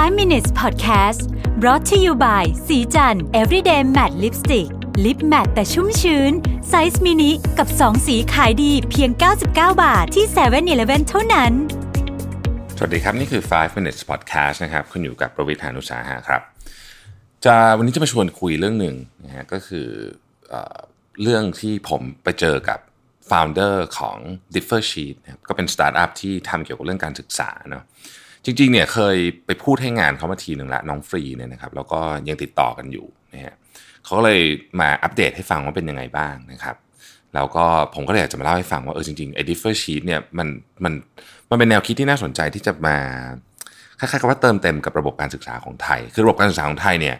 5 minutes podcast brought to you by ศรีจันทร์ everyday matte lipstick lip matte แต่ชุ่มชื้น ไซส์มินิกับ 2 สีขายดีเพียง 99 บาทที่7 e เ e ่ e อเท่านั้น สวัสดีครับ นี่คือ 5 minutes podcast นะครับ คุณอยู่กับประวิทยานุสาหะครับ จะวันนี้จะมาชวนคุยเรื่องหนึ่งนะฮะก็คือเอเรื่องที่ผมไปเจอกับ founder ของ Differ Sheet นะครับก็เป็นสตาร์ทอัพที่ทำเกี่ยวกับเรื่องการศึกษาเนาะ จริงๆเนี่ยเคยไปพูดให้งานเขามาทีหนึ่งละน้องฟรีเนี่ยนะครับแล้วก็ยังติดต่อกันอยู่นะฮะเขาก็เลยมาอัปเดตให้ฟังว่าเป็นยังไงบ้างนะครับแล้วก็ผมก็เลยอยากจะมาเล่าให้ฟังว่าเออจริงๆไอ้ differ sheet เนี่ยมันมันมันเป็นแนวคิดที่น่าสนใจที่จะมาคล้ายๆกับว่าเติมเต็มกับระบบการศึกษาของไทย คือระบบการศึกษาของไทยเนี่ย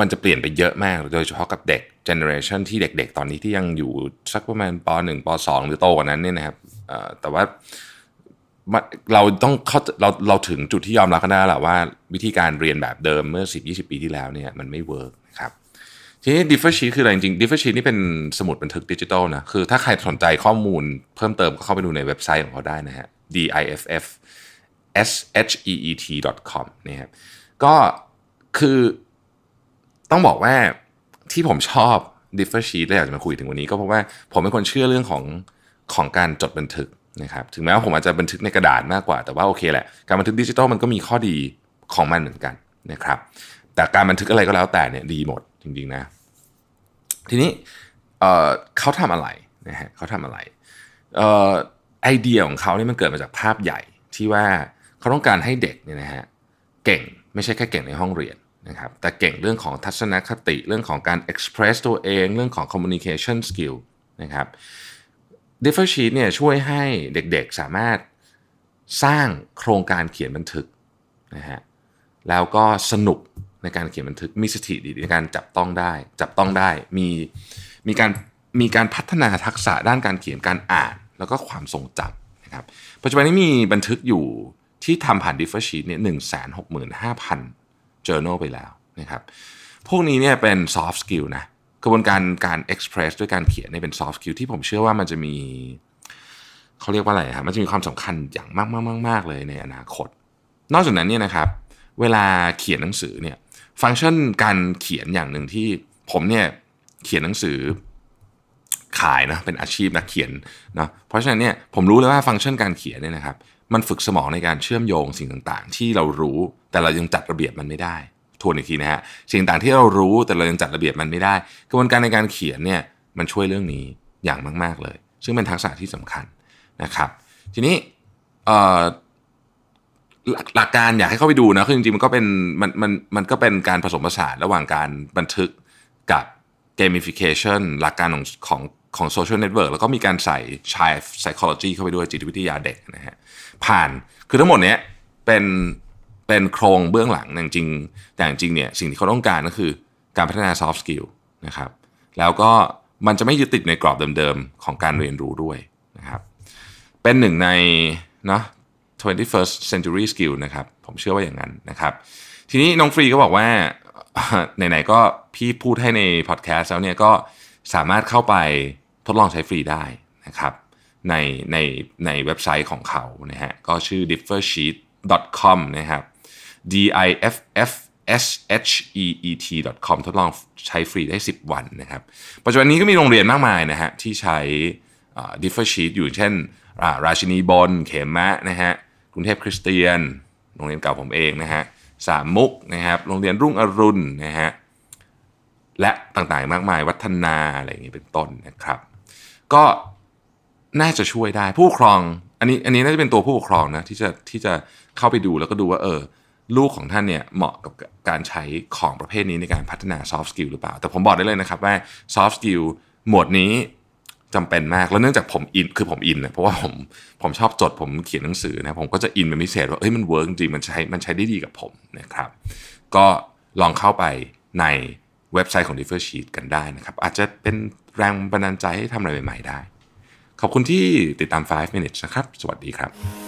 มันจะเปลี่ยนไปเยอะมาก โดยเฉพาะกับเด็กเจเนอเรชันที่เด็กๆ ตอนนี้ที่ยังอยู่สักประมาณป .1 ป .2 หรือโตกว่านั้นเนี่ยนะครับแต่ว่า เราต้องเข้าเราเราถึงจุดที่ยอมรับกันได้แล้วแหละว่าวิธีการเรียนแบบเดิมเมื่อ 10-20 ปีที่แล้วเนี่ยมันไม่เวิร์กครับทีนี้ differ sheet คืออะไรจริง differ sheet นี่เป็นสมุดบันทึกดิจิทัลนะคือถ้าใครสนใจข้อมูลเพิ่มเติมก็เข้าไปดูในเว็บไซต์ของเขาได้นะฮะ diff s h e e t com นี่ครับก็คือต้องบอกว่าที่ผมชอบ differ sheet และอยากจะมาคุยถึงวันนี้ ก็เพราะว่าผมเป็นคนเชื่อเรื่องของของการจดบันทึก นะครับถึงแม้ว่าผมอาจจะบันทึกในกระดาษมากกว่า แต่ว่าโอเคแหละการบันทึกดิจิทัลมันก็มีข้อดีของมันเหมือนกันนะครับแต่การบันทึกอะไรก็แล้วแต่เนี่ยดีหมดจริงๆนะ ทีนี้เเขาทำอะไรนะฮะเขาทำอะไรออไอเดียของเขาเนี่ยมันเกิดมาจากภาพใหญ่ที่ว่าเขาต้องการให้เด็กเนี่ยนะฮะเก่งไม่ใช่แค่เก่งในห้องเรียนนะครับแต่เก่งเรื่องของทัศนคติเรื่องของการ express ตัวเอง เรื่องของ communication skill นะครับ Differ Sheet เนี่ยช่วยให้เด็กๆสามารถสร้างโครงการเขียนบันทึกนะฮะแล้วก็สนุกในการเขียนบันทึกมีสถิติในการจับต้องได้ จับต้องได้มีมีการมีการพัฒนาทักษะด้านการเขียนการอ่าน แล้วก็ความทรงจำนะครับปัจจุบันนี้มีบันทึกอยู่ที่ทำผ่าน Differ Sheet เนี่ยหนึ่งแสนหกหมื่นห้าพัน journal ไปแล้วนะครับพวกนี้เนี่ยเป็น soft skill นะ กระบวนการการ express ด้วยการเขียนเนี่ยเป็น soft skill ที่ผมเชื่อว่ามันจะมีเขาเรียกว่าอะไรครับมันจะมีความสำคัญอย่างมากมากมากเลยในอนาคต นอกจากนั้นเนี่ยนะครับ เวลาเขียนหนังสือเนี่ยฟังก์ชันการเขียนอย่างหนึ่งที่ผมเนี่ยเขียนหนังสือขายนะเป็นอาชีพนักเขียนนะเพราะฉะนั้นเนี่ยผมรู้เลยว่าฟังก์ชันการเขียนเนี่ยนะครับ มันฝึกสมองในการเชื่อมโยงสิ่งต่างๆ ที่เรารู้แต่เรายังจัดระเบียบมันไม่ได้ ทวนอีกทีนะฮะสิ่งต่างที่เรารู้แต่เรายังจัดระเบียบมันไม่ได้ กระบวนการในการเขียนเนี่ยมันช่วยเรื่องนี้อย่างมาก ๆเลย ซึ่งเป็นทักษะที่สำคัญนะครับ ทีนี้หลักการอยากให้เข้าไปดูนะคือจริงๆมันก็เป็นมันมันมันก็เป็นการผสมผสานระหว่างการบันทึกกับ gamification หลักการของของของ social network แล้วก็มีการใส่ child psychology เข้าไปด้วยจิตวิทยาเด็กนะฮะผ่านคือทั้งหมดเนี้ยเป็น เป็นโครงเบื้องหลังจริงแต่จริงเนี่ยสิ่งที่เขาต้องการก็คือการพัฒนา soft skill นะครับแล้วก็มันจะไม่ยึดติดในกรอบเดิมๆ ของการเรียนรู้ด้วยนะครับเป็นหนึ่งในเนาะ 21st century skill นะครับผมเชื่อว่าอย่างนั้นนะครับทีนี้น้องฟรีก็บอกว่าไหนๆก็พี่พูดให้ในพอดแคสต์แล้วเนี่ยก็สามารถเข้าไปทดลองใช้ฟรีได้นะครับในในในเว็บไซต์ของเขานะฮะก็ชื่อ differsheet.com นะครับ d i f f s h e e t com ทดลองใช้ฟรีได้ 10 วันนะครับ ปัจจุบันนี้ก็มีโรงเรียนมากมายนะฮะที่ใช้ differ sheet อยู่เช่น ราชวินิตบางเขนอะนะฮะกรุงเทพคริสเตียน โรงเรียนเก่าผมเองนะฮะสามมุกนะครับโรงเรียนรุ่งอรุณนะฮะและต่างๆมากมายวัฒนาอะไรอย่างนี้เป็นต้นนะครับ ก็น่าจะช่วยได้ผู้ปกครอง อันนี้อันนี้น่าจะเป็นตัวผู้ปกครองนะที่จะที่จะเข้าไปดูแล้วก็ดูว่าเออ ลูกของท่านเนี่ยเหมาะกับการใช้ของประเภทนี้ในการพัฒนา soft skill หรือเปล่า แต่ผมบอกได้เลยนะครับว่า soft skill หมวดนี้จำเป็นมากแล้วเนื่องจากผม in คือผม in นะเพราะว่าผมผมชอบจดผมเขียนหนังสือนะผมก็จะ in เป็นพิเศษว่าเฮ้ยมัน work จริงมันใช้มันใช้ได้ดีกับผมนะครับก็ลองเข้าไปในเว็บไซต์ของ Differ Sheet กันได้นะครับ อาจจะเป็นแรงบันดาลใจให้ทำอะไรใหม่ ๆ ได้ ขอบคุณที่ติดตาม 5 minutes นะครับ สวัสดีครับ